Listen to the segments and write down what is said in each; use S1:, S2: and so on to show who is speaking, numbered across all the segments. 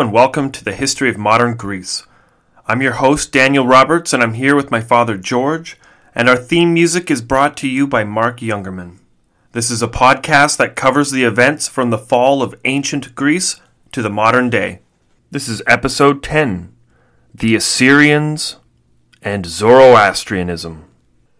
S1: And welcome to the History of Modern Greece. I'm your host, Daniel Roberts, and I'm here with my father, George, and our theme music is brought to you by Mark Jungerman. This is a podcast that covers the events from the fall of ancient Greece to the modern day. This is episode 10 The Assyrians and Zoroastrianism.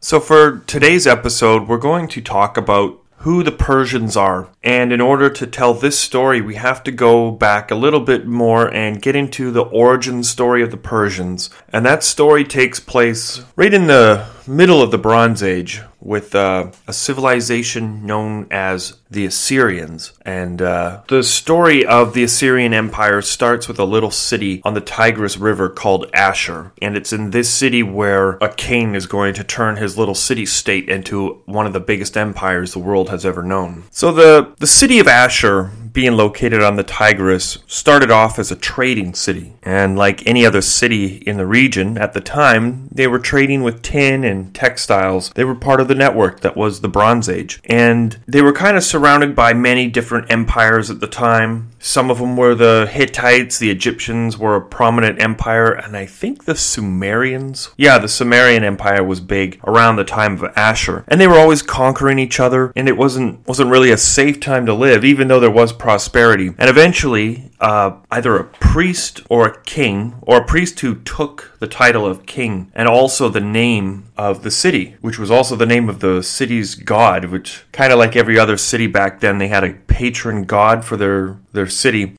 S1: So, for today's episode, we're going to talk about who the Persians are. And in order to tell this story, we have to go back a little bit more and get into the origin story of the Persians. And that story takes place right in the middle of the Bronze Age with uh, a civilization known as the Assyrians. And uh, the story of the Assyrian Empire starts with a little city on the Tigris River called Ashur. And it's in this city where a king is going to turn his little city state into one of the biggest empires the world has ever known. So the, the city of Ashur being located on the Tigris, started off as a trading city. And like any other city in the region at the time, they were trading with tin and textiles. They were part of the network that was the Bronze Age. And they were kind of surrounded by many different empires at the time. Some of them were the Hittites, the Egyptians were a prominent empire, and I think the Sumerians. Yeah, the Sumerian Empire was big around the time of Ashur. And they were always conquering each other, and it wasn't wasn't really a safe time to live, even though there was prosperity. And eventually, uh, either a priest or a king, or a priest who took the title of king, and also the name of the city, which was also the name of the city's god, which kind of like every other city back then, they had a patron god for their, their city.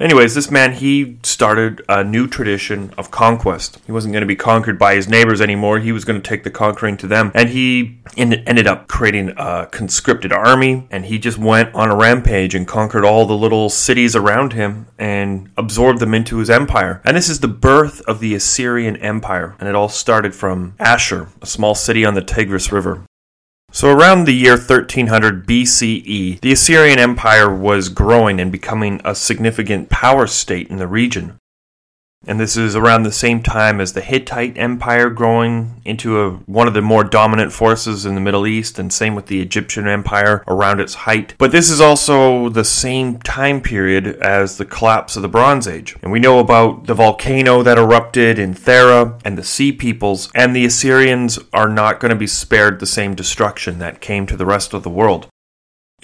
S1: Anyways, this man, he started a new tradition of conquest. He wasn't going to be conquered by his neighbors anymore. He was going to take the conquering to them. And he ended up creating a conscripted army. And he just went on a rampage and conquered all the little cities around him and absorbed them into his empire. And this is the birth of the Assyrian Empire. And it all started from Ashur, a small city on the Tigris River. So, around the year 1300 BCE, the Assyrian Empire was growing and becoming a significant power state in the region. And this is around the same time as the Hittite Empire growing into a, one of the more dominant forces in the Middle East, and same with the Egyptian Empire around its height. But this is also the same time period as the collapse of the Bronze Age. And we know about the volcano that erupted in Thera and the Sea Peoples, and the Assyrians are not going to be spared the same destruction that came to the rest of the world.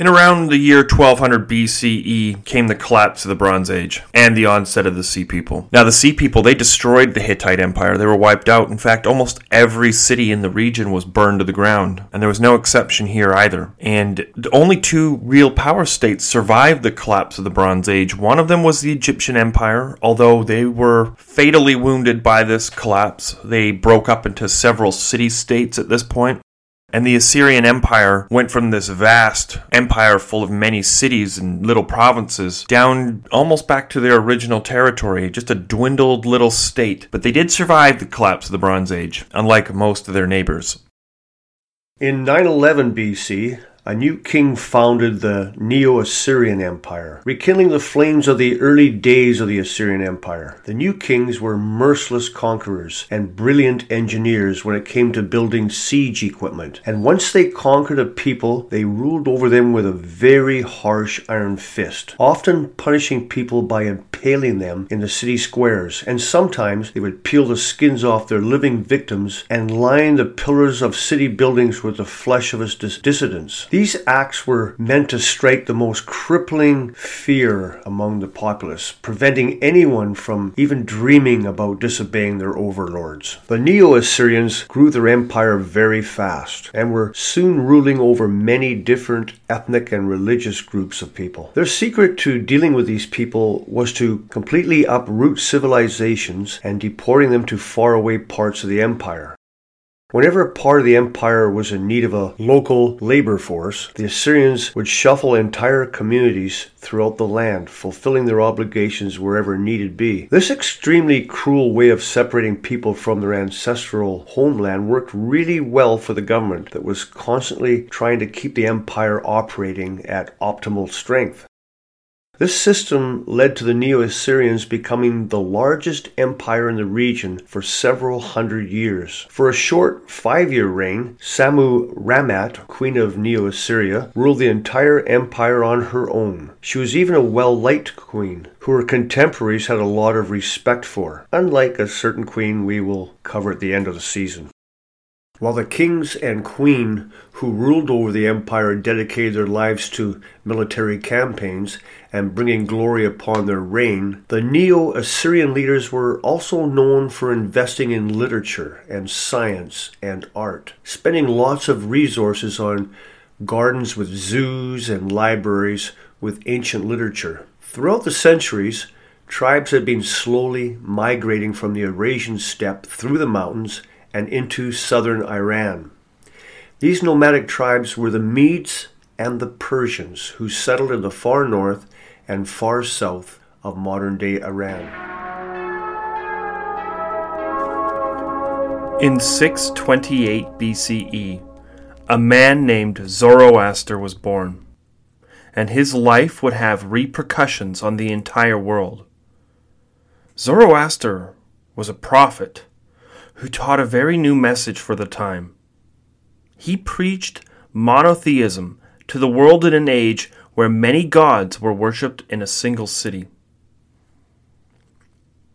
S1: In around the year 1200 BCE came the collapse of the Bronze Age and the onset of the Sea People. Now, the Sea People, they destroyed the Hittite Empire. They were wiped out. In fact, almost every city in the region was burned to the ground, and there was no exception here either. And only two real power states survived the collapse of the Bronze Age. One of them was the Egyptian Empire, although they were fatally wounded by this collapse. They broke up into several city states at this point. And the Assyrian Empire went from this vast empire full of many cities and little provinces down almost back to their original territory, just a dwindled little state. But they did survive the collapse of the Bronze Age, unlike most of their neighbors.
S2: In 911 BC, a new king founded the Neo Assyrian Empire, rekindling the flames of the early days of the Assyrian Empire. The new kings were merciless conquerors and brilliant engineers when it came to building siege equipment. And once they conquered a people, they ruled over them with a very harsh iron fist, often punishing people by impaling them in the city squares. And sometimes they would peel the skins off their living victims and line the pillars of city buildings with the flesh of its dis- dissidents. These acts were meant to strike the most crippling fear among the populace, preventing anyone from even dreaming about disobeying their overlords. The Neo Assyrians grew their empire very fast and were soon ruling over many different ethnic and religious groups of people. Their secret to dealing with these people was to completely uproot civilizations and deporting them to faraway parts of the empire. Whenever a part of the empire was in need of a local labor force, the Assyrians would shuffle entire communities throughout the land, fulfilling their obligations wherever needed be. This extremely cruel way of separating people from their ancestral homeland worked really well for the government that was constantly trying to keep the empire operating at optimal strength. This system led to the Neo Assyrians becoming the largest empire in the region for several hundred years. For a short five year reign, Samu Ramat, queen of Neo Assyria, ruled the entire empire on her own. She was even a well liked queen, who her contemporaries had a lot of respect for, unlike a certain queen we will cover at the end of the season. While the kings and queen who ruled over the empire dedicated their lives to military campaigns and bringing glory upon their reign, the Neo Assyrian leaders were also known for investing in literature and science and art, spending lots of resources on gardens with zoos and libraries with ancient literature. Throughout the centuries, tribes had been slowly migrating from the Eurasian steppe through the mountains and into southern Iran. These nomadic tribes were the Medes and the Persians, who settled in the far north and far south of modern day Iran.
S1: In 628 BCE, a man named Zoroaster was born, and his life would have repercussions on the entire world. Zoroaster was a prophet who taught a very new message for the time. He preached monotheism to the world in an age where many gods were worshipped in a single city.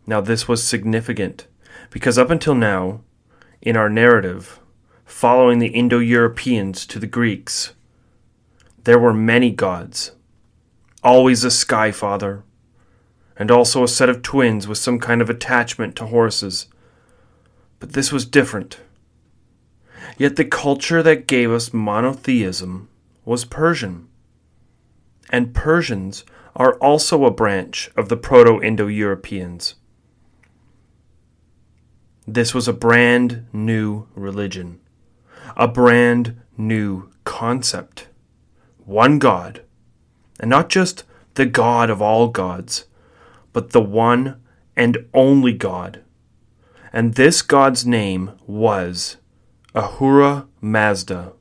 S1: Now, this was significant because up until now, in our narrative, following the Indo Europeans to the Greeks, there were many gods, always a sky father, and also a set of twins with some kind of attachment to horses but this was different. Yet the culture that gave us monotheism was Persian. And Persians are also a branch of the Proto Indo Europeans. This was a brand new religion, a brand new concept. One God, and not just the God of all gods, but the one and only God and this god's name was Ahura Mazda.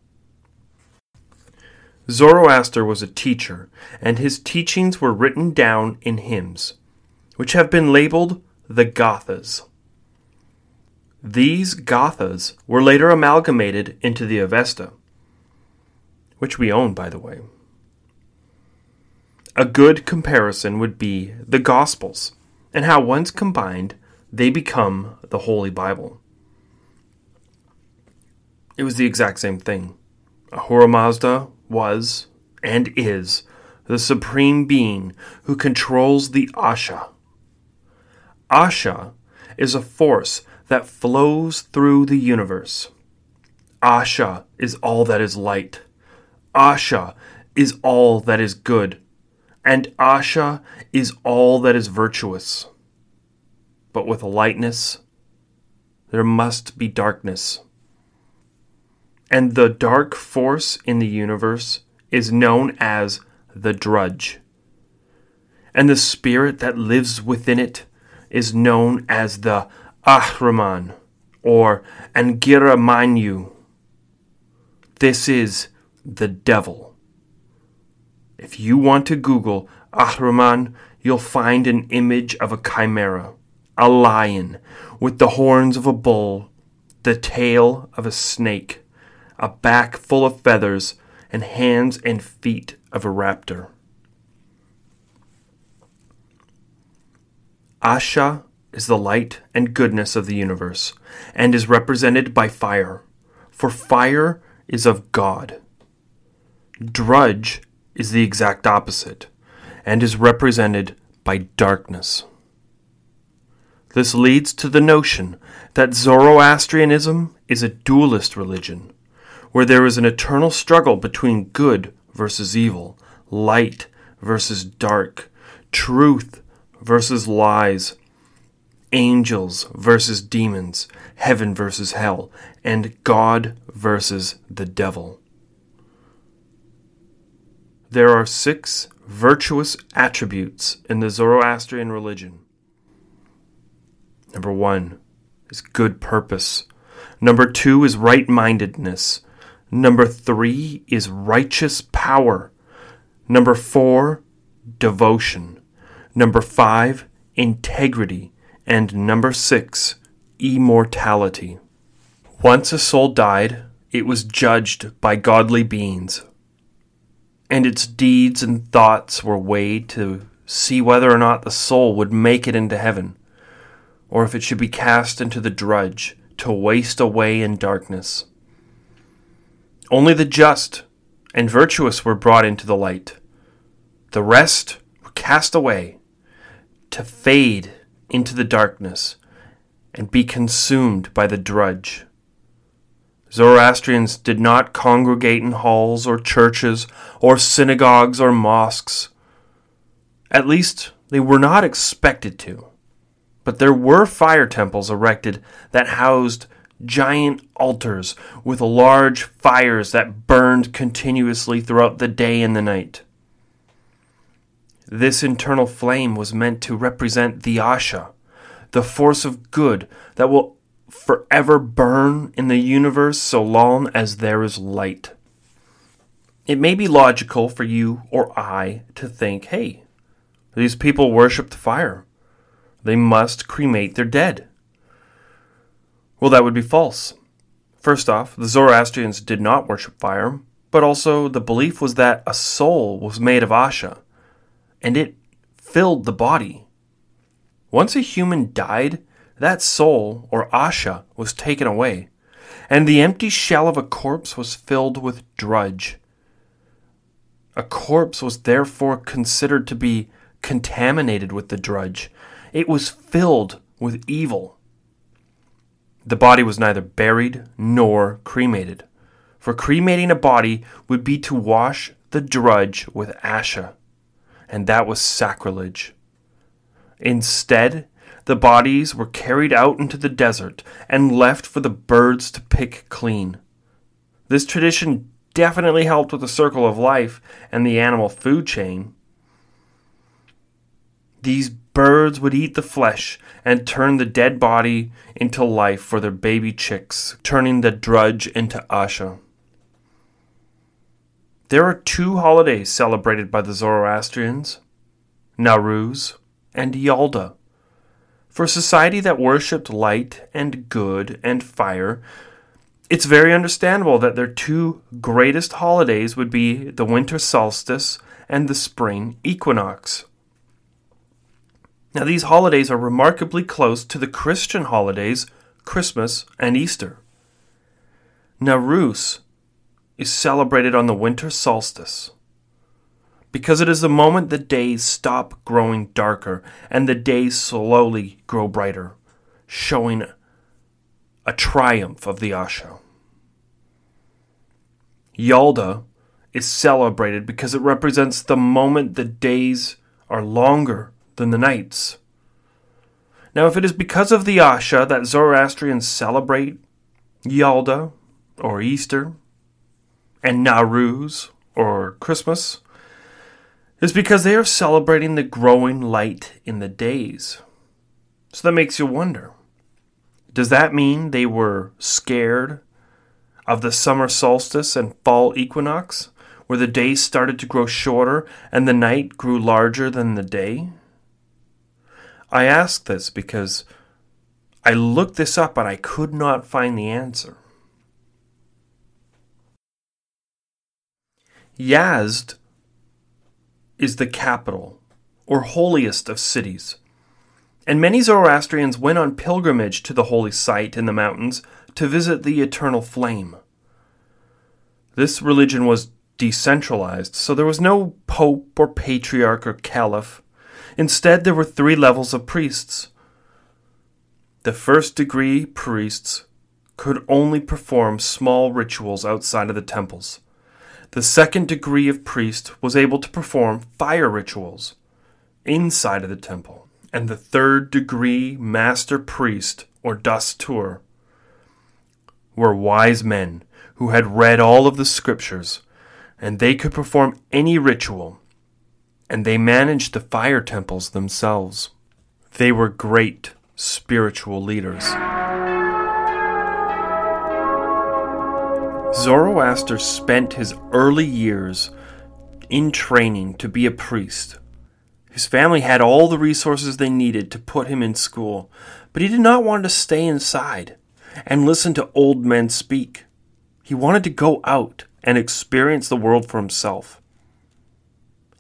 S1: Zoroaster was a teacher, and his teachings were written down in hymns, which have been labeled the Gathas. These Gathas were later amalgamated into the Avesta, which we own, by the way. A good comparison would be the Gospels, and how once combined, they become the Holy Bible. It was the exact same thing. Ahura Mazda was and is the supreme being who controls the Asha. Asha is a force that flows through the universe. Asha is all that is light. Asha is all that is good. And Asha is all that is virtuous but with lightness, there must be darkness. And the dark force in the universe is known as the druj. And the spirit that lives within it is known as the Ahriman or Angira Mainyu. This is the devil. If you want to Google Ahriman, you'll find an image of a chimera a lion with the horns of a bull, the tail of a snake, a back full of feathers, and hands and feet of a raptor. Asha is the light and goodness of the universe, and is represented by fire, for fire is of God. Druj is the exact opposite, and is represented by darkness. This leads to the notion that Zoroastrianism is a dualist religion, where there is an eternal struggle between good versus evil, light versus dark, truth versus lies, angels versus demons, heaven versus hell, and God versus the devil. There are six virtuous attributes in the Zoroastrian religion. Number one is good purpose. Number two is right mindedness. Number three is righteous power. Number four, devotion. Number five, integrity. And number six, immortality. Once a soul died, it was judged by godly beings, and its deeds and thoughts were weighed to see whether or not the soul would make it into heaven, or if it should be cast into the druj to waste away in darkness. Only the just and virtuous were brought into the light. The rest were cast away to fade into the darkness and be consumed by the druj. Zoroastrians did not congregate in halls or churches or synagogues or mosques. At least, they were not expected to. But there were fire temples erected that housed giant altars with large fires that burned continuously throughout the day and the night. This internal flame was meant to represent the Asha, the force of good that will forever burn in the universe so long as there is light. It may be logical for you or I to think, hey, these people worship the fire. They must cremate their dead. Well, that would be false. First off, the Zoroastrians did not worship fire, but also the belief was that a soul was made of Asha, and it filled the body. Once a human died, that soul, or Asha, was taken away, and the empty shell of a corpse was filled with druj. A corpse was therefore considered to be contaminated with the druj. It was filled with evil. The body was neither buried nor cremated, for cremating a body would be to wash the druj with asha, and that was sacrilege. Instead, the bodies were carried out into the desert and left for the birds to pick clean. This tradition definitely helped with the circle of life and the animal food chain. These birds would eat the flesh and turn the dead body into life for their baby chicks, turning the druj into asha. There are two holidays celebrated by the Zoroastrians Nowruz and Yalda. For a society that worshipped light and good and fire, it's very understandable that their two greatest holidays would be the winter solstice and the spring equinox. Now, these holidays are remarkably close to the Christian holidays, Christmas and Easter. Nowruz is celebrated on the winter solstice because it is the moment the days stop growing darker and the days slowly grow brighter, showing a triumph of the Asha. Yalda is celebrated because it represents the moment the days are longer than the nights. Now, if it is because of the Asha that Zoroastrians celebrate Yalda or Easter and Nowruz or Christmas, is because they are celebrating the growing light in the days. So that makes you wonder does that mean they were scared of the summer solstice and fall equinox, where the days started to grow shorter and the night grew larger than the day? I ask this because I looked this up and I could not find the answer. Yazd is the capital, or holiest of cities. And many Zoroastrians went on pilgrimage to the holy site in the mountains to visit the eternal flame. This religion was decentralized, so there was no pope or patriarch or caliph. Instead, there were three levels of priests. The first degree priests could only perform small rituals outside of the temples. The second degree of priest was able to perform fire rituals inside of the temple. And the third degree master priest, or dastur, were wise men who had read all of the scriptures, and they could perform any ritual, and they managed the fire temples themselves. They were great spiritual leaders. Zoroaster spent his early years in training to be a priest, His family had all the resources they needed to put him in school, but he did not want to stay inside and listen to old men speak. He wanted to go out and experience the world for himself.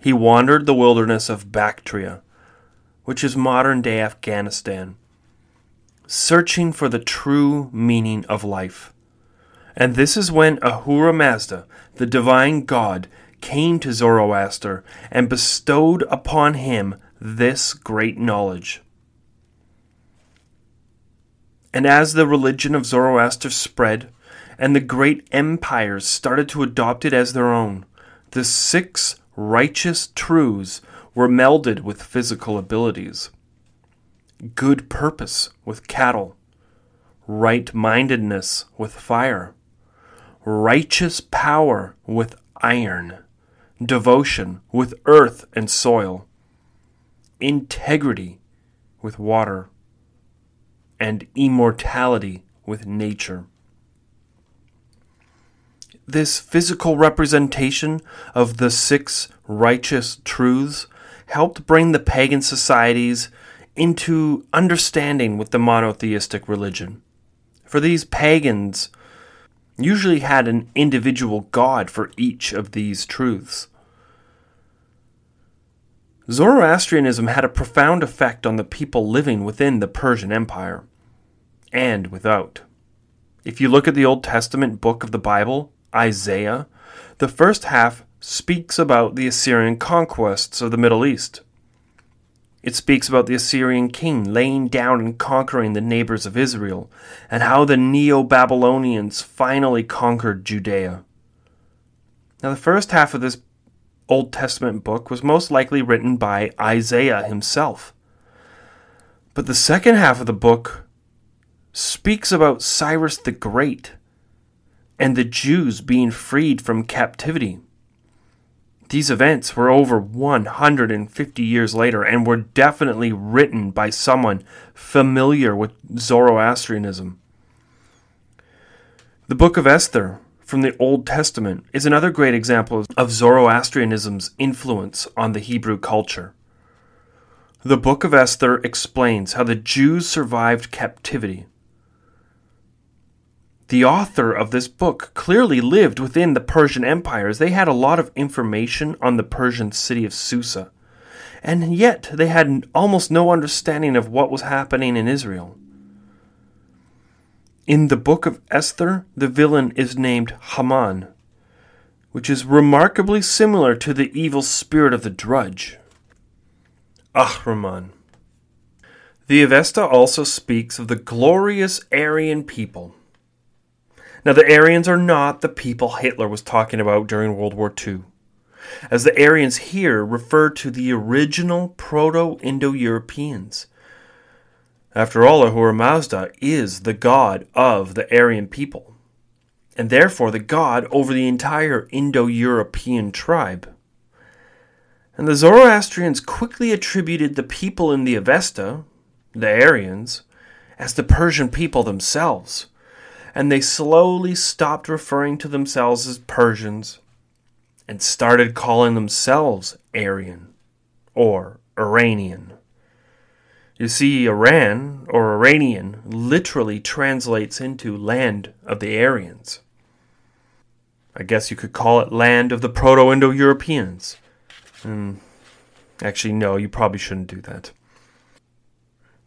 S1: He wandered the wilderness of Bactria, which is modern day Afghanistan, searching for the true meaning of life. And this is when Ahura Mazda, the divine god, came to Zoroaster and bestowed upon him this great knowledge. And as the religion of Zoroaster spread, and the great empires started to adopt it as their own, the six righteous truths were melded with physical abilities. Good purpose with cattle, right mindedness with fire, righteous power with iron, devotion with earth and soil, integrity with water. And immortality with nature. This physical representation of the six righteous truths helped bring the pagan societies into understanding with the monotheistic religion. For these pagans usually had an individual god for each of these truths. Zoroastrianism had a profound effect on the people living within the Persian Empire and without. If you look at the Old Testament book of the Bible, Isaiah, the first half speaks about the Assyrian conquests of the Middle East. It speaks about the Assyrian king laying down and conquering the neighbors of Israel, and how the Neo Babylonians finally conquered Judea. Now, the first half of this Old Testament book was most likely written by Isaiah himself. But the second half of the book speaks about Cyrus the Great and the Jews being freed from captivity. These events were over 150 years later and were definitely written by someone familiar with Zoroastrianism. The Book of Esther from the Old Testament is another great example of Zoroastrianism's influence on the Hebrew culture. The book of Esther explains how the Jews survived captivity. The author of this book clearly lived within the Persian Empire as they had a lot of information on the Persian city of Susa, and yet they had almost no understanding of what was happening in Israel. In the book of Esther, the villain is named Haman, which is remarkably similar to the evil spirit of the druj. Ahriman. The Avesta also speaks of the glorious Aryan people. Now, the Aryans are not the people Hitler was talking about during World War II, as the Aryans here refer to the original Proto Indo Europeans after all, Ahura Mazda is the god of the Aryan people, and therefore the god over the entire Indo European tribe. And the Zoroastrians quickly attributed the people in the Avesta, the Aryans, as the Persian people themselves, and they slowly stopped referring to themselves as Persians and started calling themselves Aryan or Iranian. You see, Iran, or Iranian, literally translates into land of the Aryans. I guess you could call it land of the Proto Indo Europeans. Hmm. actually, no, you probably shouldn't do that.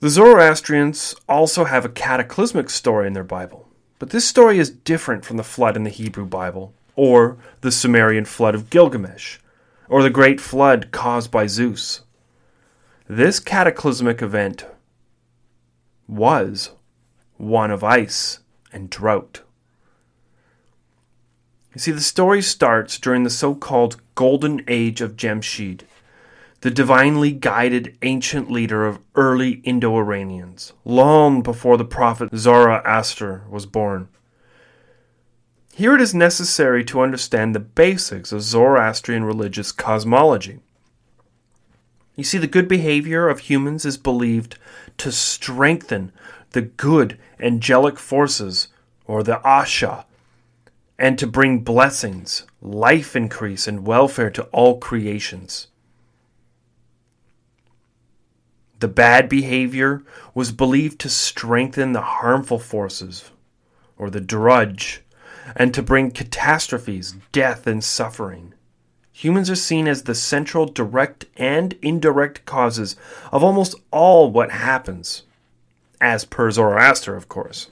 S1: The Zoroastrians also have a cataclysmic story in their Bible, but this story is different from the flood in the Hebrew Bible, or the Sumerian flood of Gilgamesh, or the great flood caused by Zeus. This cataclysmic event was one of ice and drought. You see, the story starts during the so called Golden Age of Jamshid, the divinely guided ancient leader of early Indo Iranians, long before the prophet Zoroaster was born. Here it is necessary to understand the basics of Zoroastrian religious cosmology. You see, the good behavior of humans is believed to strengthen the good angelic forces, or the Asha, and to bring blessings, life increase, and welfare to all creations. The bad behavior was believed to strengthen the harmful forces, or the druj, and to bring catastrophes, death, and suffering. Humans are seen as the central direct and indirect causes of almost all what happens, as per Zoroaster, of course.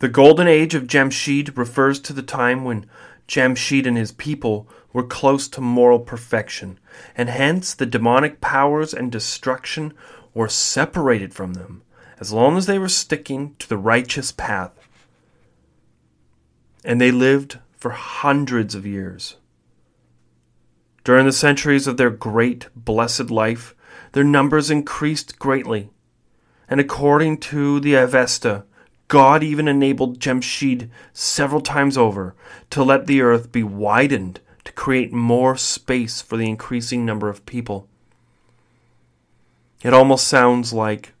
S1: The Golden Age of Jamshid refers to the time when Jamshid and his people were close to moral perfection, and hence the demonic powers and destruction were separated from them, as long as they were sticking to the righteous path. And they lived for hundreds of years. During the centuries of their great, blessed life, their numbers increased greatly. And according to the Avesta, God even enabled Jemshid several times over to let the earth be widened to create more space for the increasing number of people. It almost sounds like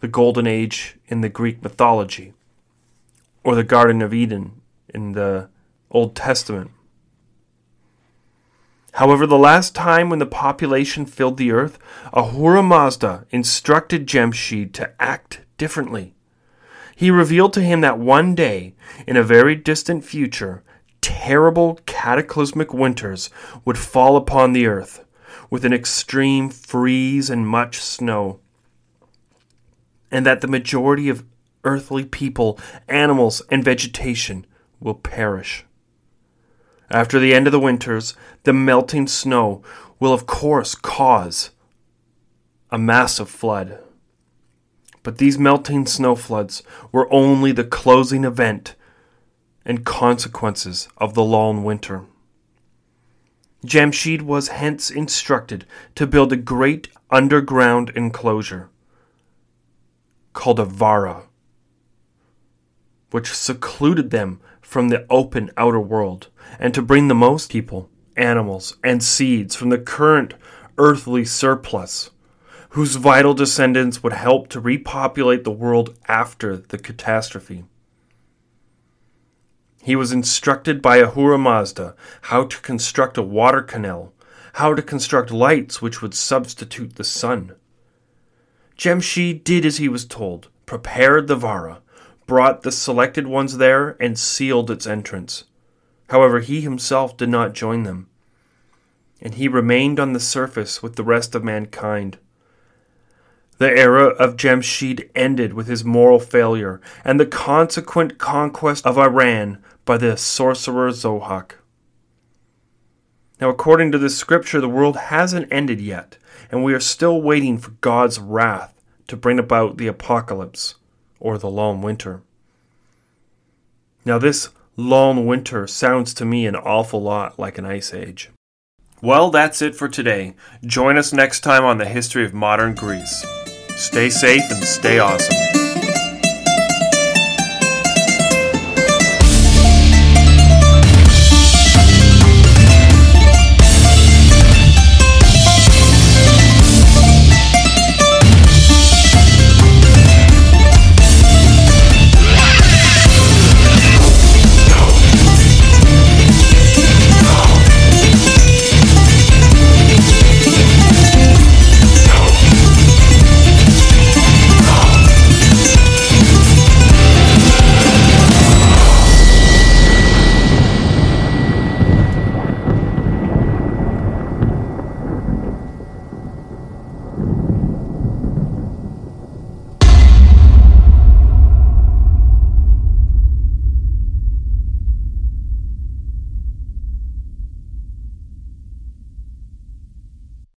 S1: the Golden Age in the Greek mythology, or the Garden of Eden in the Old Testament. However, the last time when the population filled the earth, Ahura Mazda instructed Jemshid to act differently. He revealed to him that one day, in a very distant future, terrible cataclysmic winters would fall upon the earth, with an extreme freeze and much snow, and that the majority of earthly people, animals, and vegetation will perish. After the end of the winters, the melting snow will, of course, cause a massive flood. But these melting snow floods were only the closing event and consequences of the long winter. Jamshid was hence instructed to build a great underground enclosure called a Vara, which secluded them from the open outer world, and to bring the most people, animals, and seeds from the current earthly surplus, whose vital descendants would help to repopulate the world after the catastrophe. He was instructed by Ahura Mazda how to construct a water canal, how to construct lights which would substitute the sun. Jemshid did as he was told, prepared the Vara, brought the selected ones there, and sealed its entrance. However, he himself did not join them, and he remained on the surface with the rest of mankind. The era of Jemshid ended with his moral failure and the consequent conquest of Iran by the sorcerer Zohak. Now, according to this scripture, the world hasn't ended yet, and we are still waiting for God's wrath to bring about the apocalypse or the long winter. Now, this long winter sounds to me an awful lot like an ice age. Well, that's it for today. Join us next time on the history of modern Greece. Stay safe and stay awesome.